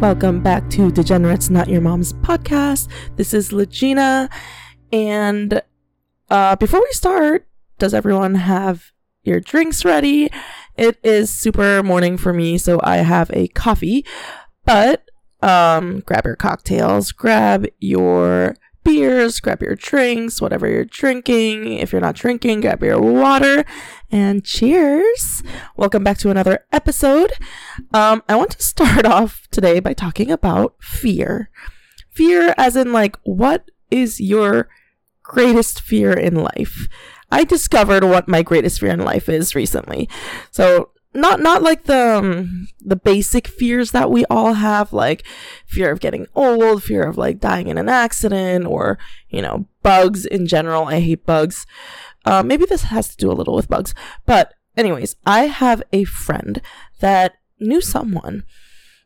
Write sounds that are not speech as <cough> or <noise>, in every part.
Welcome back to Degenerates Not Your Mom's podcast. This is Legina. And uh, before we start, does everyone have your drinks ready? It is super morning for me, so I have a coffee. But um, grab your cocktails, grab your beers, grab your drinks, whatever you're drinking. If you're not drinking, grab your water and cheers. Welcome back to another episode. Um, I want to <laughs> start off today by talking about fear. Fear, as in, like, what is your greatest fear in life? I discovered what my greatest fear in life is recently. So, not not like the um, the basic fears that we all have like fear of getting old fear of like dying in an accident or you know bugs in general. I hate bugs. Uh, maybe this has to do a little with bugs. But anyways i have a friend that knew someone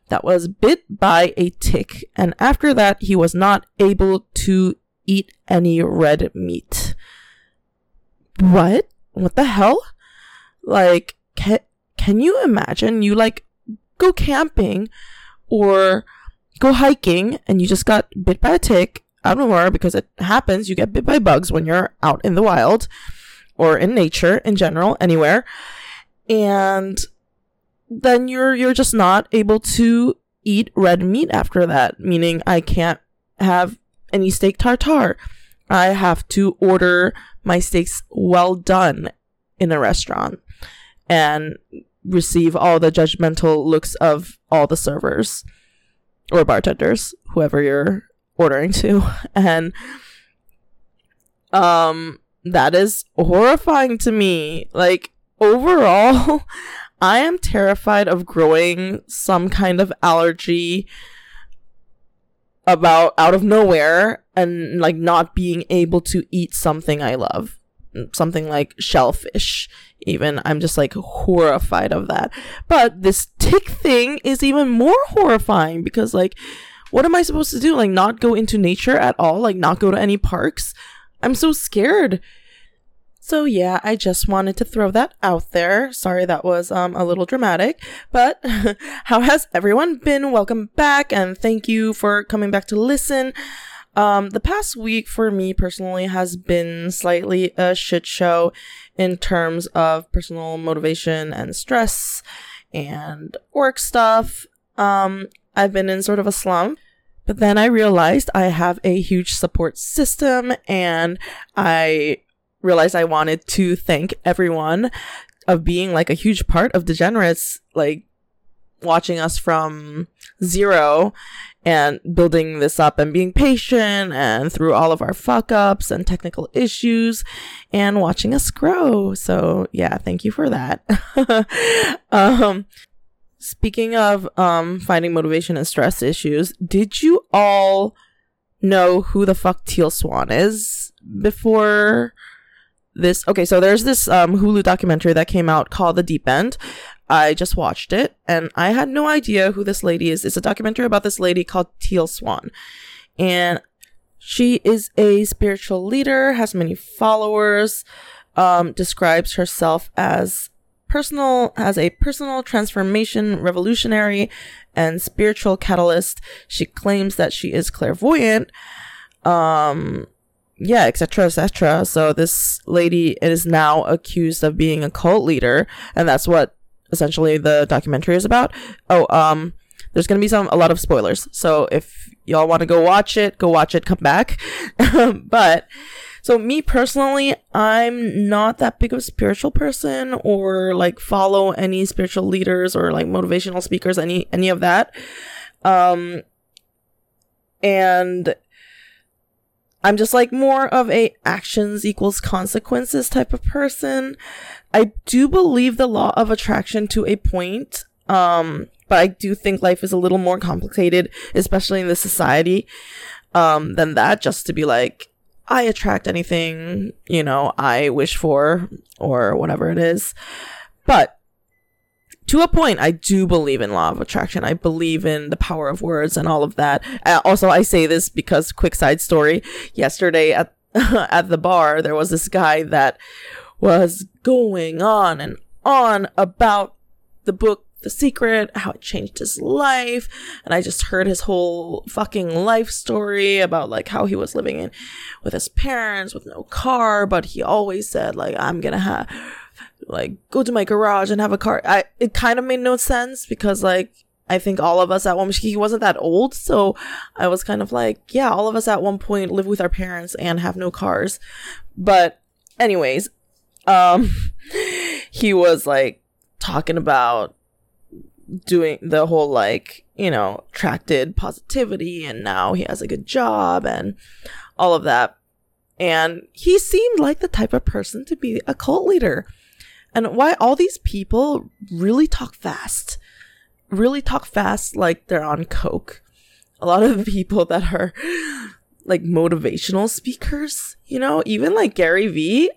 that was bit by a tick and after that he was not able to eat any red meat. What? What the hell? Like can, can you imagine you like go camping or go hiking and you just got bit by a tick out of nowhere because it happens. You get bit by bugs when you're out in the wild or in nature in general, anywhere. And then you're you're just not able to eat red meat after that, meaning I can't have any steak tartare. I have to order my steaks well done in a restaurant and receive all the judgmental looks of all the servers or bartenders, whoever you're ordering to. <laughs> And um that is horrifying to me. Like overall, <laughs> I am terrified of growing some kind of allergy about out of nowhere and like not being able to eat something I love. Something like shellfish even i'm just like horrified of that but this tick thing is even more horrifying because like what am i supposed to do like not go into nature at all like not go to any parks i'm so scared so yeah, I just wanted to throw that out there. Sorry that was um a little dramatic, but <laughs> how has everyone been? Welcome back and thank you for coming back to listen. Um, the past week for me personally has been slightly a shit show in terms of personal motivation and stress and work stuff. Um, I've been in sort of a slump. But then I realized I have a huge support system and I realized I wanted to thank everyone of being like a huge part of Degenerates, like watching us from zero and building this up and being patient and through all of our fuck ups and technical issues and watching us grow. So yeah, thank you for that. <laughs> um, speaking of um, finding motivation and stress issues, did you all know who the fuck Teal Swan is before this? Okay, so there's this um, Hulu documentary that came out called The Deep End I just watched it and I had no idea who this lady is. It's a documentary about this lady called Teal Swan. And she is a spiritual leader, has many followers, um, describes herself as personal, as a personal transformation revolutionary and spiritual catalyst. She claims that she is clairvoyant. Um, yeah, etc., etc. So this lady is now accused of being a cult leader, and that's what essentially the documentary is about. Oh, um, there's gonna be some a lot of spoilers. So if y'all want to go watch it, go watch it. Come back. <laughs> but so me personally, I'm not that big of a spiritual person or like follow any spiritual leaders or like motivational speakers, any any of that. Um, and I'm just like more of a actions equals consequences type of person. I do believe the law of attraction to a point. Um, but I do think life is a little more complicated, especially in this society, um, than that. Just to be like, I attract anything, you know, I wish for, or whatever it is. But to a point, I do believe in law of attraction. I believe in the power of words and all of that. Uh, also, I say this because quick side story. Yesterday at <laughs> at the bar, there was this guy that was going on and on about the book The Secret, how it changed his life. And I just heard his whole fucking life story about like how he was living in with his parents with no car, but he always said like, I'm gonna have like go to my garage and have a car. I, it kind of made no sense because like, I think all of us at one he wasn't that old, so I was kind of like, yeah, all of us at one point live with our parents and have no cars. But anyways, um <laughs> he was like talking about doing the whole like you know attracted positivity and now he has a good job and all of that. And he seemed like the type of person to be a cult leader. And why all these people really talk fast really talk fast like they're on coke. A lot of the <laughs> people that are like motivational speakers you know? Even like gary vee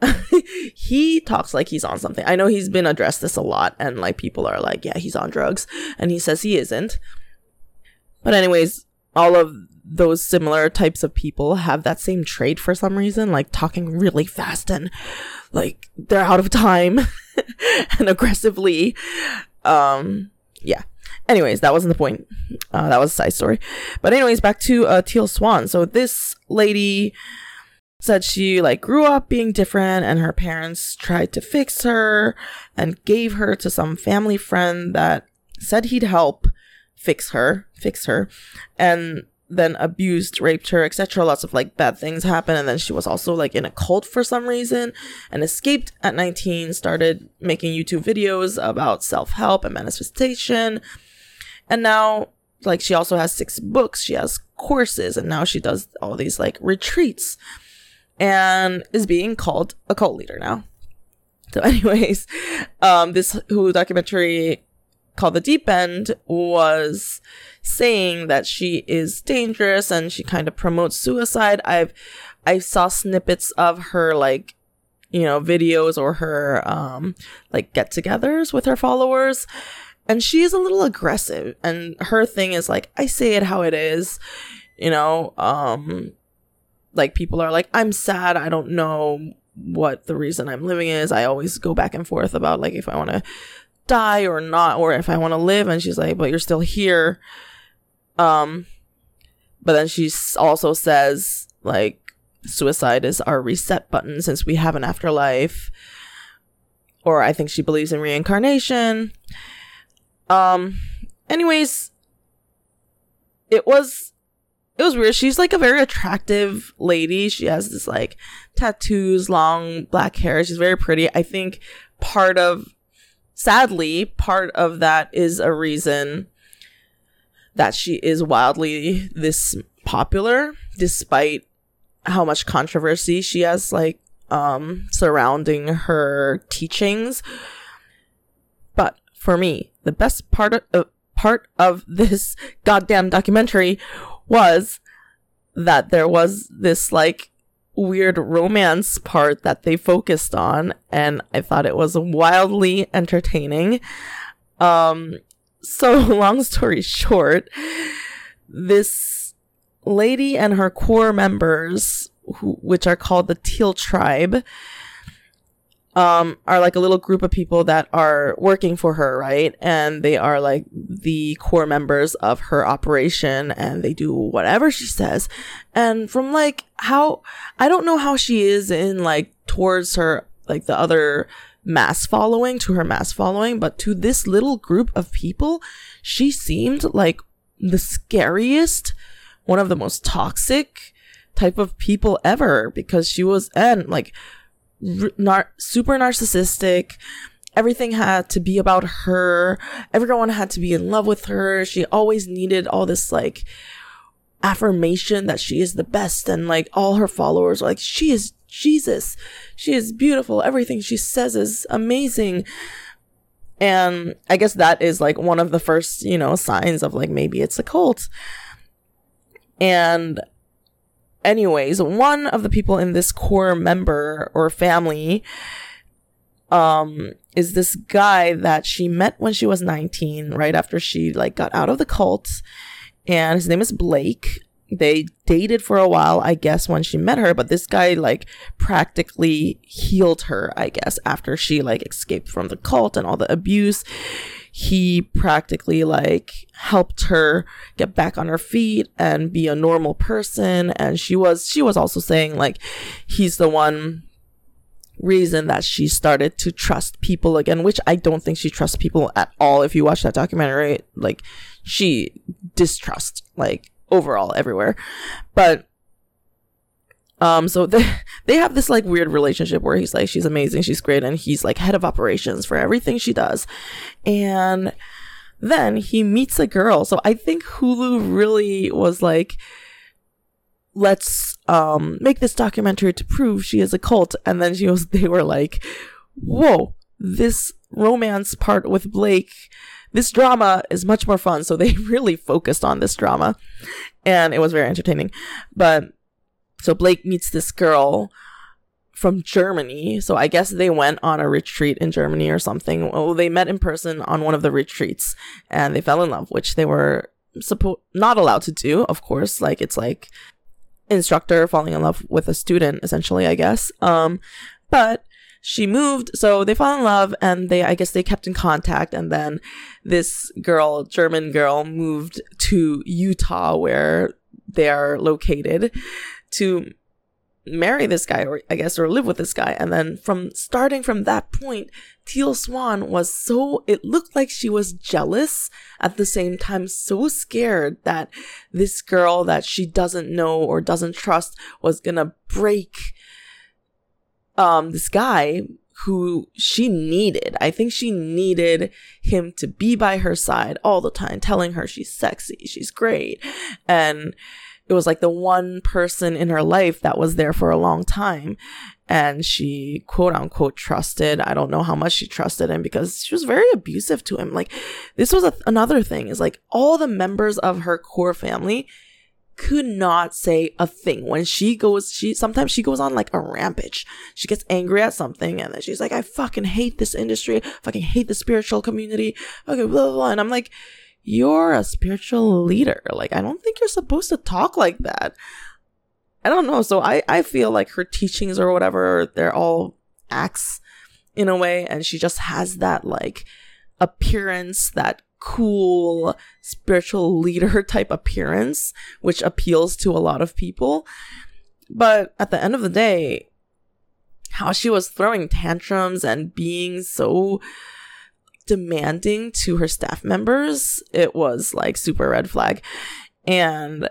<laughs> he talks like he's on something. I know he's been addressed this a lot, and like people are like, yeah, he's on drugs, and he says he isn't. But, anyways, all of those similar types of people have that same trait for some reason, like talking really fast and like they're out of time <laughs> and aggressively. Um, yeah. Anyways, that wasn't the point. Uh, that was a side story. But anyways, back to uh, Teal Swan. So this lady said she like grew up being different and her parents tried to fix her and gave her to some family friend that said he'd help fix her, fix her, and then abused, raped her, etc. Lots of like bad things happened. And then she was also like in a cult for some reason and escaped at 19, started making YouTube videos about self help and manifestation. And now, like, she also has six books, she has courses, and now she does all these like retreats and is being called a cult leader now. So, <laughs> anyways, um, this Hulu documentary called The Deep End was saying that she is dangerous and she kind of promotes suicide. I've I saw snippets of her like you know videos or her um like get-togethers with her followers and she is a little aggressive and her thing is like I say it how it is, you know, um like people are like i'm sad. I don't know what the reason i'm living is. I always go back and forth about like if i want to die or not or if i want to live and she's like but you're still here. Um but then she also says like suicide is our reset button since we have an afterlife. Or i think she believes in reincarnation. Um anyways it was it was weird. She's like a very attractive lady. She has this like tattoos, long black hair. She's very pretty. I think part of, sadly, part of that is a reason that she is wildly this popular, despite how much controversy she has like um surrounding her teachings. But for me, the best part of uh, part of this goddamn documentary was that there was this like weird romance part that they focused on and I thought it was wildly entertaining. Um so <laughs> long story short, this lady and her core members who, which are called the Teal Tribe um, are like a little group of people that are working for her, right? And they are like the core members of her operation and they do whatever she says. And from like how, I don't know how she is in like towards her, like the other mass following, to her mass following, but to this little group of people, she seemed like the scariest, one of the most toxic type of people ever because she was, and like, nar- super narcissistic. Everything had to be about her. Everyone had to be in love with her. She always needed all this like affirmation that she is the best and like all her followers are like she is Jesus. She is beautiful. Everything she says is amazing. And I guess that is like one of the first, you know, signs of like maybe it's a cult. And anyways, one of the people in this core member or family um is this guy that she met when she was 19 right after she like got out of the cult. And his name is Blake. They dated for a while i guess when she met her but this guy like practically healed her i guess after she like escaped from the cult and all the abuse he practically like helped her get back on her feet and be a normal person. And she was she was also saying like he's the one reason that she started to trust people again which i don't think she trusts people at all. If you watch that documentary like she distrusts like overall everywhere. But um, so they <laughs> they have this like weird relationship where he's like, she's amazing, she's great, and he's like head of operations for everything she does. And then he meets a girl. So I think Hulu really was like, let's um make this documentary to prove she is a cult. And then she was <laughs> they were like, Whoa, this romance part with Blake this drama is much more fun. So they <laughs> really focused on this drama and it was very entertaining. But so Blake meets this girl from Germany. So I guess they went on a retreat in Germany or something. Oh, they met in person on one of the retreats and they fell in love, which they were suppo- not allowed to do, of course. Like it's like instructor falling in love with a student, essentially, I guess. Um, but she moved, so they fell in love and they, I guess they kept in contact. And then this girl, German girl, moved to Utah where they are located to marry this guy or I guess or live with this guy and then from starting from that point Teal Swan was so it looked like she was jealous at the same time so scared that this girl that she doesn't know or doesn't trust was going to break um this guy who she needed. I think she needed him to be by her side all the time telling her she's sexy, she's great and it was like the one person in her life that was there for a long time. And she quote unquote trusted. I don't know how much she trusted him because she was very abusive to him. Like this was a, another thing is like all the members of her core family could not say a thing when she goes she sometimes she goes on like a rampage she gets angry at something and then she's like i fucking hate this industry fucking hate the spiritual community okay blah, blah, blah. and i'm like you're a spiritual leader. Like, I don't think you're supposed to talk like that. I don't know. So I, I feel like her teachings or whatever, they're all acts in a way. And she just has that like appearance, that cool spiritual leader <laughs> type appearance, which appeals to a lot of people. But at the end of the day, how she was throwing tantrums and being so demanding to her staff members, it was like super red flag. And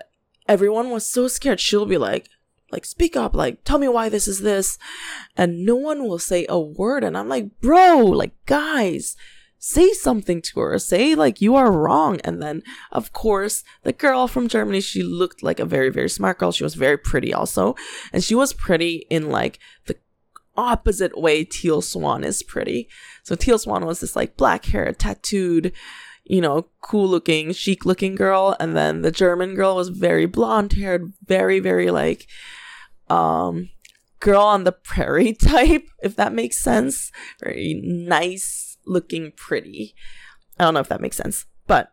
everyone was so scared. She'll be like, like, speak up, like, tell me why this is this. And no one will say a word. And I'm like, bro, like, guys, say something to her. Say, like, you are wrong. And then, of course, the girl from Germany, she looked like a very, very smart girl. She was very pretty also. And she was pretty in like the opposite way Teal Swan is pretty. So Teal Swan was this like black hair, tattooed, you know, cool looking, chic looking girl. And then the German girl was very blonde haired, very, very like, um, girl on the prairie <laughs> type, if that makes sense. Very nice looking, pretty. I don't know if that makes sense. But,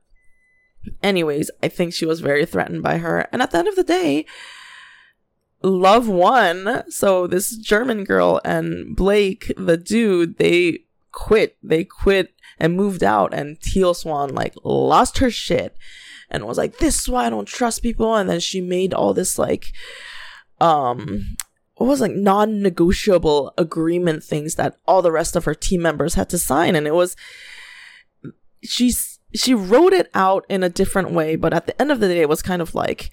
anyways, I think she was very threatened by her. And at the end of the day, love won. So this German girl and Blake, the dude, they quit. They quit and moved out. And Teal Swan like lost her shit and was like, "This is why I don't trust people." And then she made all this like, um, what was like non-negotiable agreement things that all the rest of her team members had to sign, and it was she's she wrote it out in a different way, but at the end of the day, it was kind of like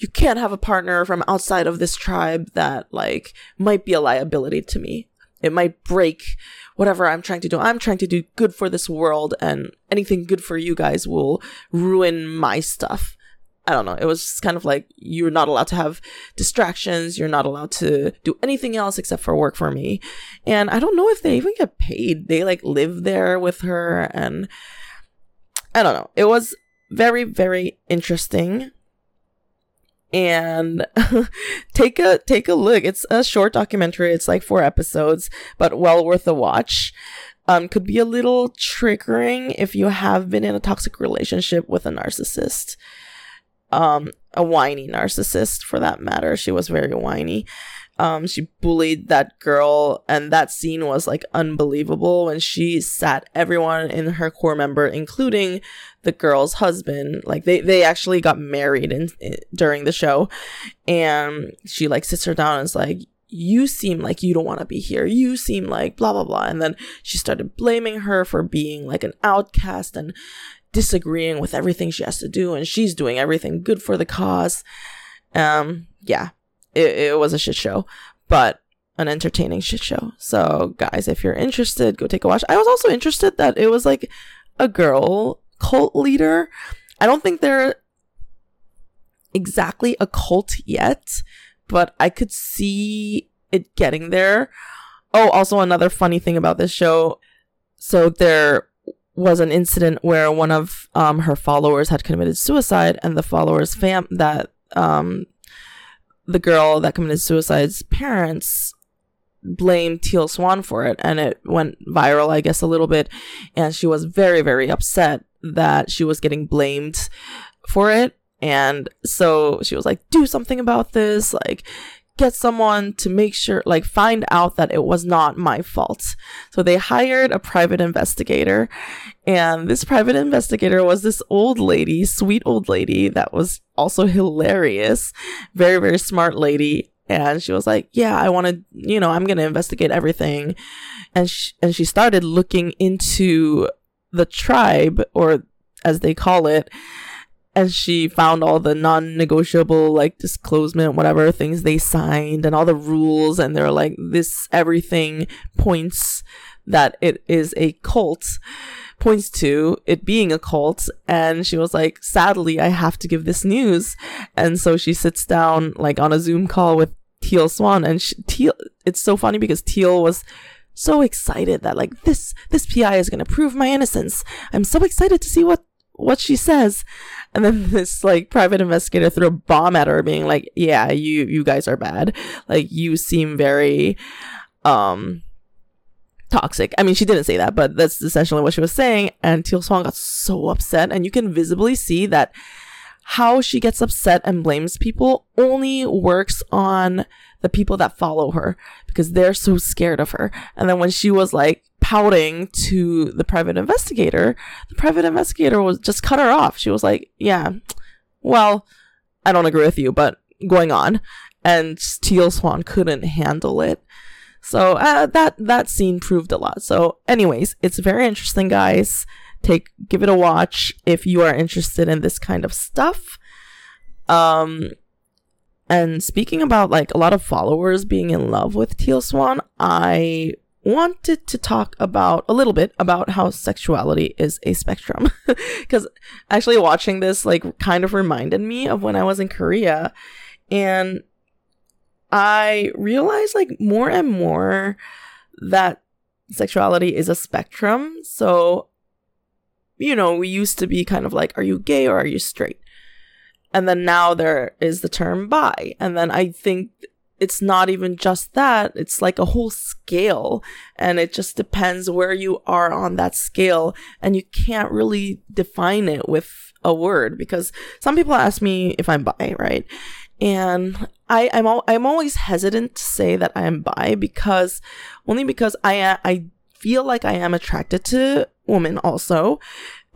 you can't have a partner from outside of this tribe that like might be a liability to me. It might break whatever I'm trying to do. I'm trying to do good for this world and anything good for you guys will ruin my stuff. I don't know. It was kind of like you're not allowed to have distractions. You're not allowed to do anything else except for work for me. And I don't know if they even get paid. They like live there with her and I don't know. It was very, very interesting and <laughs> take a take a look. It's a short documentary. It's like four episodes, but well worth a watch. Um, could be a little triggering if you have been in a toxic relationship with a narcissist. Um, a whiny narcissist for that matter. She was very whiny. Um she bullied that girl and that scene was like unbelievable when she sat everyone in her core member including the girl's husband like they they actually got married in, in during the show and she like sits her down and is like you seem like you don't want to be here. You seem like blah, blah, blah. And then she started blaming her for being like an outcast and disagreeing with everything she has to do. And she's doing everything good for the cause. Um, yeah, it, it was a shit show, but an entertaining shit show. So, guys, if you're interested, go take a watch. I was also interested that it was like a girl cult leader. I don't think they're exactly a cult yet, but I could see it getting there. Oh, also another funny thing about this show. So there was an incident where one of um, her followers had committed suicide, and the followers' fam that um, the girl that committed suicide's parents blamed Teal Swan for it, and it went viral, I guess, a little bit. And she was very, very upset that she was getting blamed for it. And so she was like, do something about this. Like, get someone to make sure, like, find out that it was not my fault. So they hired a private investigator. And this private investigator was this old lady, sweet old lady that was also hilarious. Very, very smart lady. And she was like, yeah, I want to, you know, I'm going to investigate everything. And she, and she started looking into the tribe or as they call it and she found all the non-negotiable like disclosement and whatever things they signed and all the rules and they're like this everything points that it is a cult points to it being a cult. And she was like sadly i have to give this news. And so she sits down like on a zoom call with teal swan and she, teal it's so funny because teal was so excited that like this this pi is going to prove my innocence. I'm so excited to see what what she says. And then <laughs> this like private investigator threw a bomb at her being like yeah you you guys are bad. Like you seem very um toxic. I mean she didn't say that but that's essentially what she was saying. And teal swan got so upset. And you can visibly see that how she gets upset and blames people only works on the people that follow her because they're so scared of her. And then when she was like pouting to the private investigator, the private investigator was just cut her off. She was like, "Yeah, well, I don't agree with you, but going on." And Teal Swan couldn't handle it. So uh, that that scene proved a lot. So, anyways, it's very interesting, guys take give it a watch if you are interested in this kind of stuff. Um and speaking about like a lot of followers being in love with teal swan i wanted to talk about a little bit about how sexuality is a spectrum. <laughs> Because actually watching this like kind of reminded me of when i was in korea. And i realized like more and more that sexuality is a spectrum. So you know, we used to be kind of like, are you gay or are you straight? And then now there is the term bi. And then I think it's not even just that, it's like a whole scale. And it just depends where you are on that scale. And you can't really define it with a word because some people ask me if I'm bi, right? And I, I'm al- I'm always hesitant to say that I am bi because only because I I feel like I am attracted to women also.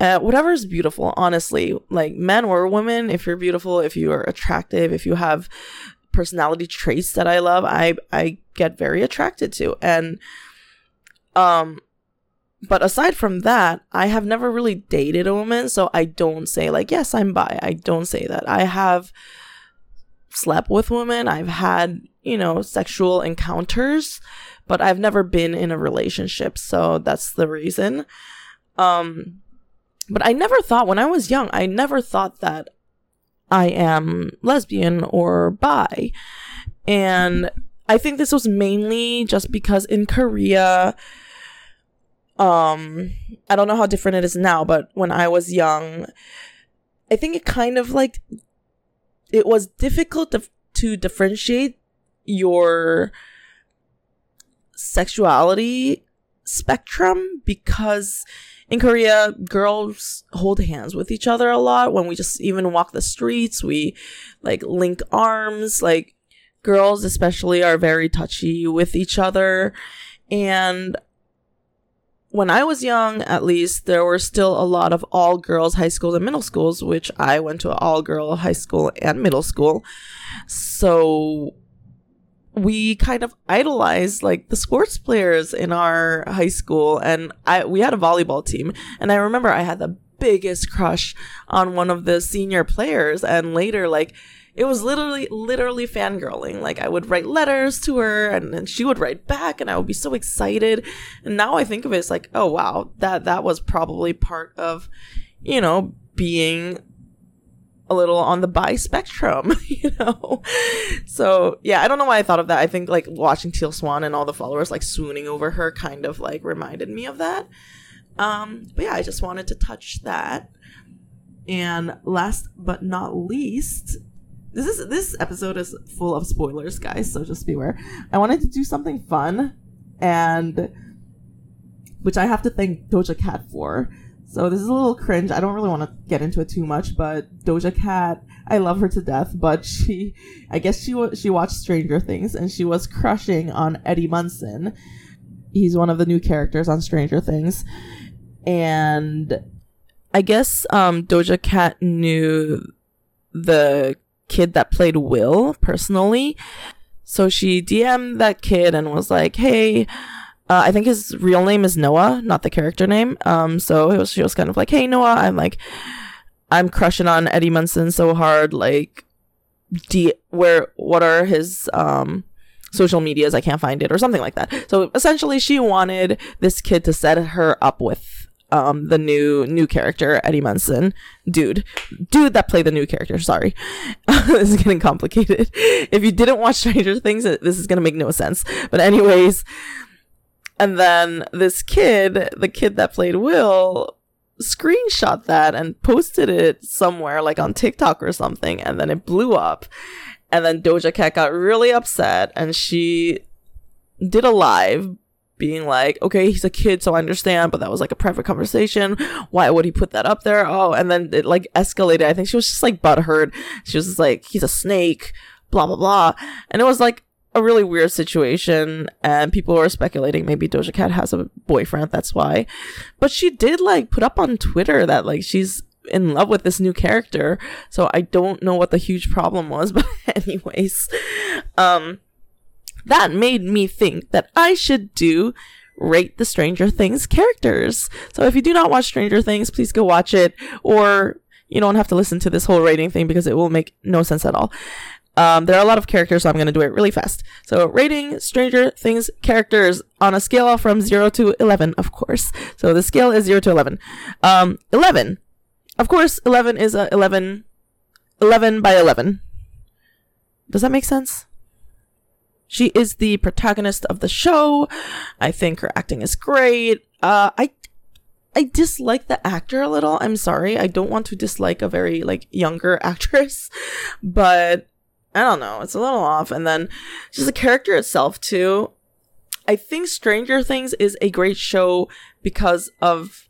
Uh, whatever is beautiful, honestly, like men or women, if you're beautiful, if you are attractive, if you have personality traits that I love, I I get very attracted to. And um but aside from that, I have never really dated a woman, so I don't say like yes, I'm bi. I don't say that. I have slept with women. I've had, you know, sexual encounters, but I've never been in a relationship, so that's the reason. Um, but I never thought when I was young, I never thought that I am lesbian or bi. And I think this was mainly just because in Korea, um, I don't know how different it is now, but when I was young, I think it kind of like it was difficult to, to differentiate your sexuality spectrum because in Korea, girls hold hands with each other a lot when we just even walk the streets. We like link arms. Like, girls especially are very touchy with each other and when I was young, at least, there were still a lot of all girls high schools and middle schools, which I went to all girl high school and middle school. So we kind of idolized like the sports players in our high school and I we had a volleyball team and I remember I had the biggest crush on one of the senior players and later like it was literally literally fangirling. Like i would write letters to her and then she would write back and i would be so excited. And now i think of it as like oh wow that that was probably part of you know being little on the bi spectrum, <laughs> you know? So, yeah, I don't know why I thought of that. I think like watching Teal Swan and all the followers like swooning over her kind of like reminded me of that. Um, but yeah, I just wanted to touch that. And last but not least, this is this episode is full of spoilers, guys, so just beware. I wanted to do something fun and which I have to thank Doja Cat for. So this is a little cringe. I don't really want to get into it too much, but Doja Cat, I love her to death, but she I guess she she watched Stranger Things and she was crushing on Eddie Munson. He's one of the new characters on Stranger Things. And I guess um Doja Cat knew the kid that played Will personally. So she DM'd that kid and was like, "Hey, uh, I think his real name is Noah, not the character name. Um, so was, she was kind of like, "Hey, Noah, I'm like, I'm crushing on Eddie Munson so hard. Like, D, where, what are his um social medias? I can't find it, or something like that. So essentially, she wanted this kid to set her up with um the new new character Eddie Munson, dude, dude that played the new character. Sorry, <laughs> this is getting complicated. If you didn't watch Stranger Things, this is gonna make no sense. But anyways, and then this kid, the kid that played Will, screenshot that and posted it somewhere like on TikTok or something, and then it blew up. And then Doja Cat got really upset and she did a live being like, okay, he's a kid, so I understand, but that was like a private conversation. Why would he put that up there? Oh, and then it like escalated. I think she was just like butthurt. She was just like, he's a snake, blah, blah, blah. And it was like a really weird situation. And people were speculating maybe Doja Cat has a boyfriend. That's why. But she did like put up on Twitter that like she's in love with this new character. So I don't know what the huge problem was. <laughs> But, anyways, um, that made me think that I should do rate the Stranger Things characters. So if you do not watch Stranger Things, please go watch it, or you don't have to listen to this whole rating thing because it will make no sense at all. Um, there are a lot of characters, so I'm going to do it really fast. So, rating Stranger Things characters on a scale from 0 to 11, of course. So, the scale is 0 to 11. Um, 11. Of course, 11 is a 11, 11 by 11. Does that make sense? She is the protagonist of the show. I think her acting is great. Uh, I I dislike the actor a little. I'm sorry. I don't want to dislike a very like younger <laughs> actress, but I don't know. It's a little off. And then just the character itself too. I think Stranger Things is a great show because of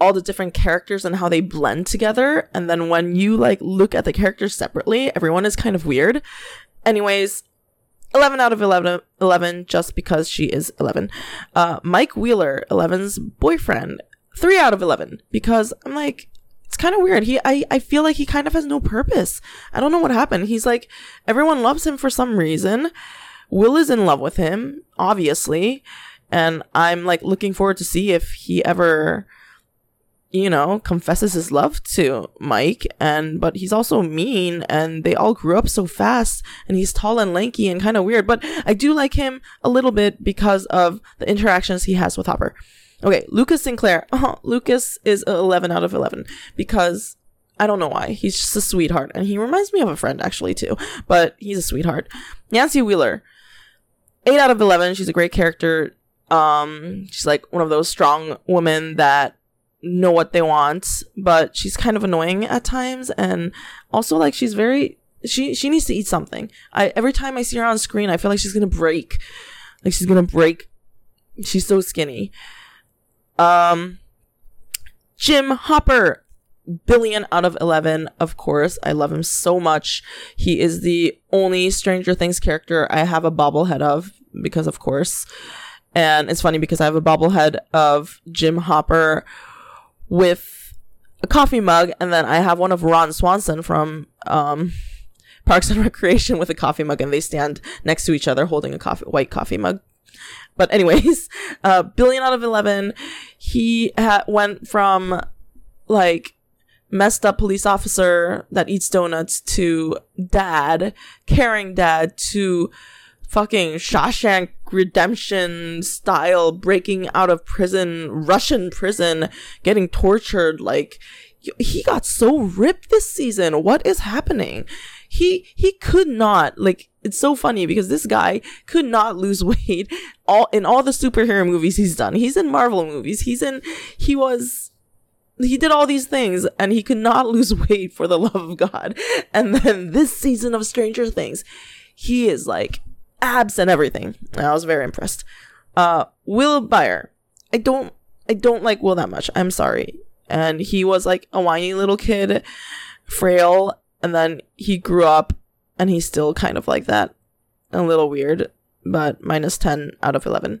all the different characters and how they blend together. And then when you like look at the characters separately, everyone is kind of weird. Anyways, 11 out of 11, 11 just because she is 11. Uh, Mike Wheeler, 11's boyfriend, 3 out of 11 because I'm like, it's kind of weird. He, I, I feel like he kind of has no purpose. I don't know what happened. He's like, everyone loves him for some reason. Will is in love with him, obviously. And I'm like looking forward to see if he ever you know, confesses his love to Mike and but he's also mean and they all grew up so fast and he's tall and lanky and kind of weird, but I do like him a little bit because of the interactions he has with Hopper. Okay, Lucas Sinclair. Uh-huh, <laughs> Lucas is 11 out of 11 because I don't know why. He's just a sweetheart and he reminds me of a friend actually too, but he's a sweetheart. Nancy Wheeler. 8 out of 11. She's a great character. Um she's like one of those strong women that know what they want, but she's kind of annoying at times and also like she's very she she needs to eat something. I every time I see her on screen, I feel like she's to break. Like she's to break. She's so skinny. Um Jim Hopper billion out of 11 of course. I love him so much. He is the only stranger things character i have a bobblehead of because of course. And it's funny because i have a bobblehead of jim hopper with a coffee mug and then i have one of ron swanson from um parks and <laughs> recreation with a coffee mug and they stand next to each other holding a coffee white coffee mug but anyways <laughs> uh billion out of 11 he ha- went from like messed up police officer that eats donuts to dad, caring dad to fucking Shawshank Redemption style breaking out of prison, Russian prison, getting tortured. Like, he got so ripped this season. What is happening? He, he could not, like, it's so funny because this guy could not lose <laughs> weight all in all the superhero movies he's done. He's in Marvel movies. He's in, he was, he did all these things and he could not <laughs> lose weight for the love of God. And then this season of Stranger Things, he is like abs and everything. I was very impressed. Uh, Will Byers. I don't, I don't like Will that much. I'm sorry. And he was like a whiny little kid, frail, and then he grew up and he's still kind of like that. A little weird, but minus 10 out of 11.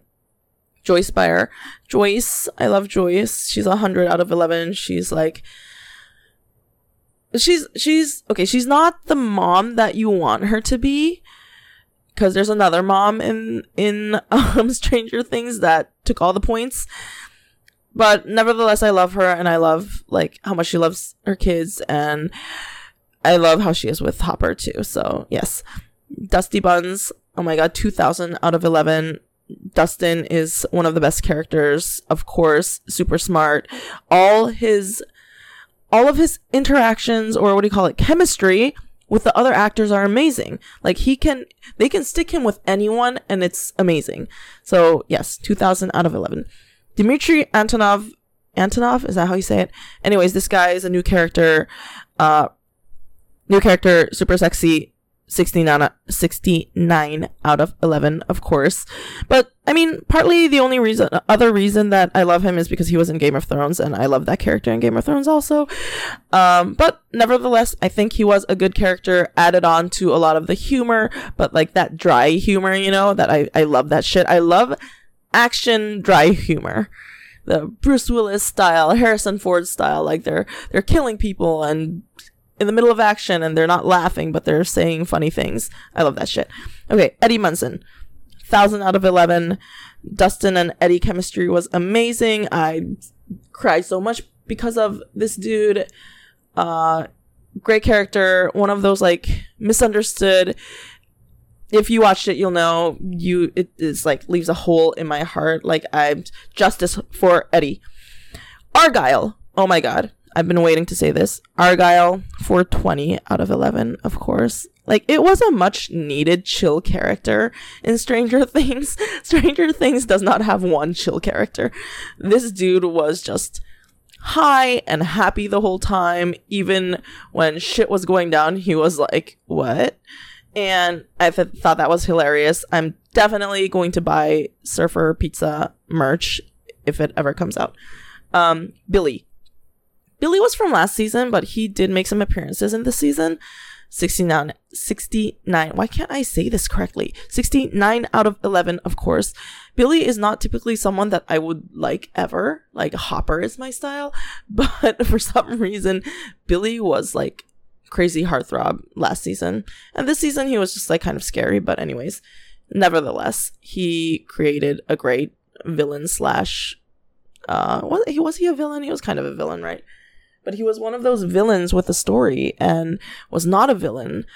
Joyce Byers. Joyce, I love Joyce. She's a hundred out of eleven. She's like she's she's okay, she's not the mom that you want her to be. Cause there's another mom in in <laughs> um Stranger Things that took all the points. But nevertheless I love her and I love like how much she loves her kids and I love how she is with Hopper too. So yes. Dusty Buns, oh my god, 2000 out of 11 Dustin is one of the best characters, of course, super smart. All his all of his interactions or what do you call it, chemistry with the other actors are amazing. Like he can they can stick him with anyone and it's amazing. So, yes, 2000 out of 11. Dmitry Antonov Antonov, is that how you say it? Anyways, this guy is a new character. Uh new character, super sexy, 69, 69 out of 11, of course. But I mean, partly the only reason, other reason that I love him is because he was in Game of Thrones and I love that character in Game of Thrones also. Um, but nevertheless, I think he was a good character, added on to a lot of the humor, but like that dry humor, you know, that I, I love that shit. I love action dry humor the Bruce Willis style, Harrison Ford style, like they're they're killing people and in the middle of action and they're not laughing, but they're saying funny things. I love that shit. Okay, Eddie Munson. Thousand out of eleven. Dustin and Eddie chemistry was amazing. I cried so much because of this dude. Uh great character, one of those like misunderstood. If you watched it, you'll know you it is like leaves a hole in my heart. Like I'm justice for Eddie. Argyle. Oh my god. I've been waiting to say this. Argyle for 20 out of 11, of course. Like, it was a much needed chill character in Stranger <laughs> Things. Stranger Things does not have one chill character. This dude was just high and happy the whole time. Even when shit was going down, he was like, what? And I th- thought that was hilarious. I'm definitely going to buy Surfer Pizza merch if it ever comes out. Um, Billy Billy was from last season, but he did make some appearances in this season. 69, 69. Why can't I say this correctly? 69 out of 11, of course. Billy is not typically someone that I would like ever. Like, Hopper is my style. <laughs> But for some reason, Billy was like crazy heartthrob last season. And this season, he was just like kind of scary. But, anyways, nevertheless, he created a great villain slash. Uh, was he was he a villain? He was kind of a villain, right? But he was one of those villains with a story and was not a villain,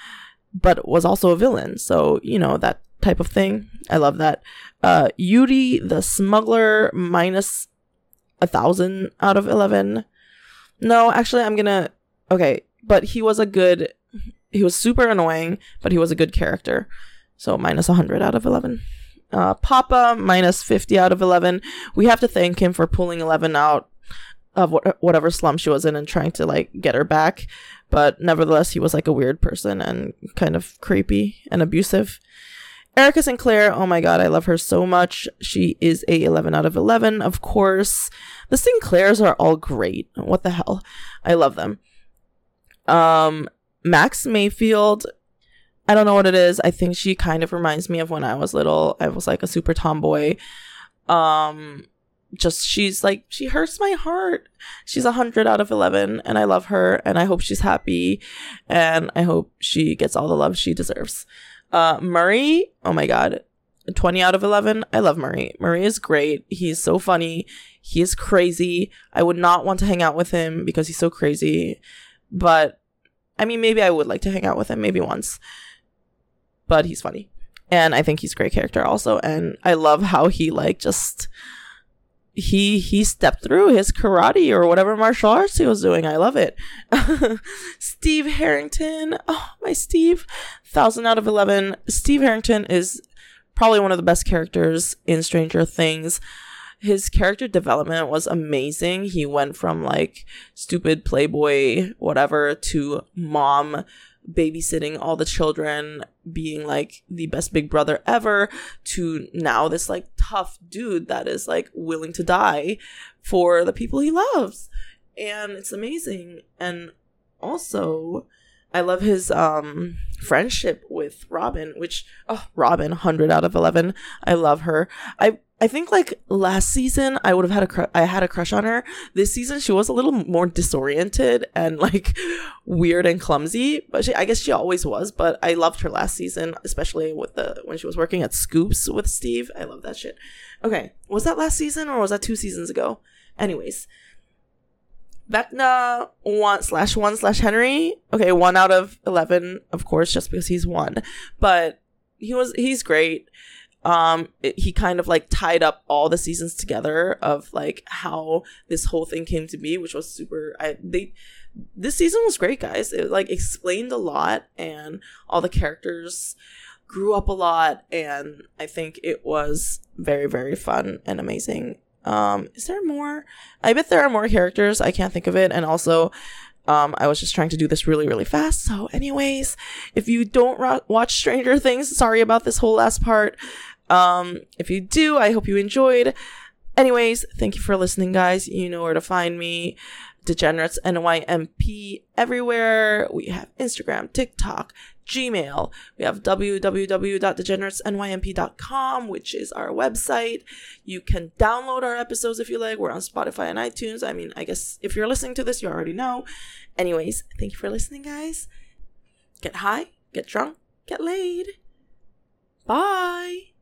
but was also a villain. So, you know, that type of thing. I love that. Uh, Yuri the smuggler minus a thousand out of 11. No, actually, I'm gonna, okay, but he was a good, he was super annoying, but he was a good character. So minus 100 out of 11. Uh, Papa minus 50 out of 11. We have to thank him for pulling 11 out of what, whatever slum she was in and trying to like get her back. But nevertheless, he was like a weird person and kind of creepy and abusive. Erica Sinclair, oh my god, I love her so much. She is a 11 out of 11, of course. The Sinclairs are all great. What the hell? I love them. Um, Max Mayfield, I don't know what it is. I think she kind of reminds me of when I was little. I was like a super tomboy. Um, just she's like she hurts my heart. She's a hundred out of eleven, and I love her, and I hope she's happy, and I hope she gets all the love she deserves. Uh, Murray, oh my god, 20 out of 11. I love Murray. Murray is great. He's so funny. He is crazy. I would not want to hang out with him because he's so crazy. But I mean, maybe I would like to hang out with him, maybe once. But he's funny. And I think he's a great character also. And I love how he like just he he stepped through his karate or whatever martial arts he was doing. I love it. <laughs> Steve Harrington, oh my Steve, thousand out of eleven. Steve Harrington is probably one of the best characters in Stranger Things. His character development was amazing. He went from like stupid playboy whatever to mom babysitting all the children, being like the best big brother ever, to now this like tough dude that is like willing to die for the people he loves. And it's amazing. And also, I love his um friendship with Robin, which oh Robin, hundred out of eleven. I love her. I I think like last season I would have had a I had a crush on her. This season she was a little more disoriented and like weird and clumsy, but she I guess she always was, but I loved her last season, especially with the when she was working at Scoops with Steve. I love that shit. Okay, was that last season or was that two seasons ago? Anyways, Vecna one slash one slash Henry. Okay, one out of eleven, of course, just because he's one. But he was he's great um it, he kind of like tied up all the seasons together of like how this whole thing came to be which was super i they this season was great guys. It like explained a lot and all the characters grew up a lot and i think it was very very fun and amazing. Um is there more? I bet there are more characters. I can't think of it. And also um, I was just trying to do this really, really fast. So, anyways, if you don't ro- watch Stranger Things, sorry about this whole last part. Um, if you do, I hope you enjoyed. Anyways, thank you for listening, guys. You know where to find me. Degenerates NYMP everywhere. We have Instagram, TikTok, Gmail. We have www.degeneratesnymp.com, which is our website. You can download our episodes if you like. We're on Spotify and iTunes. I mean, I guess if you're listening to this, you already know. Anyways, thank you for listening, guys. Get high, get drunk, get laid. Bye.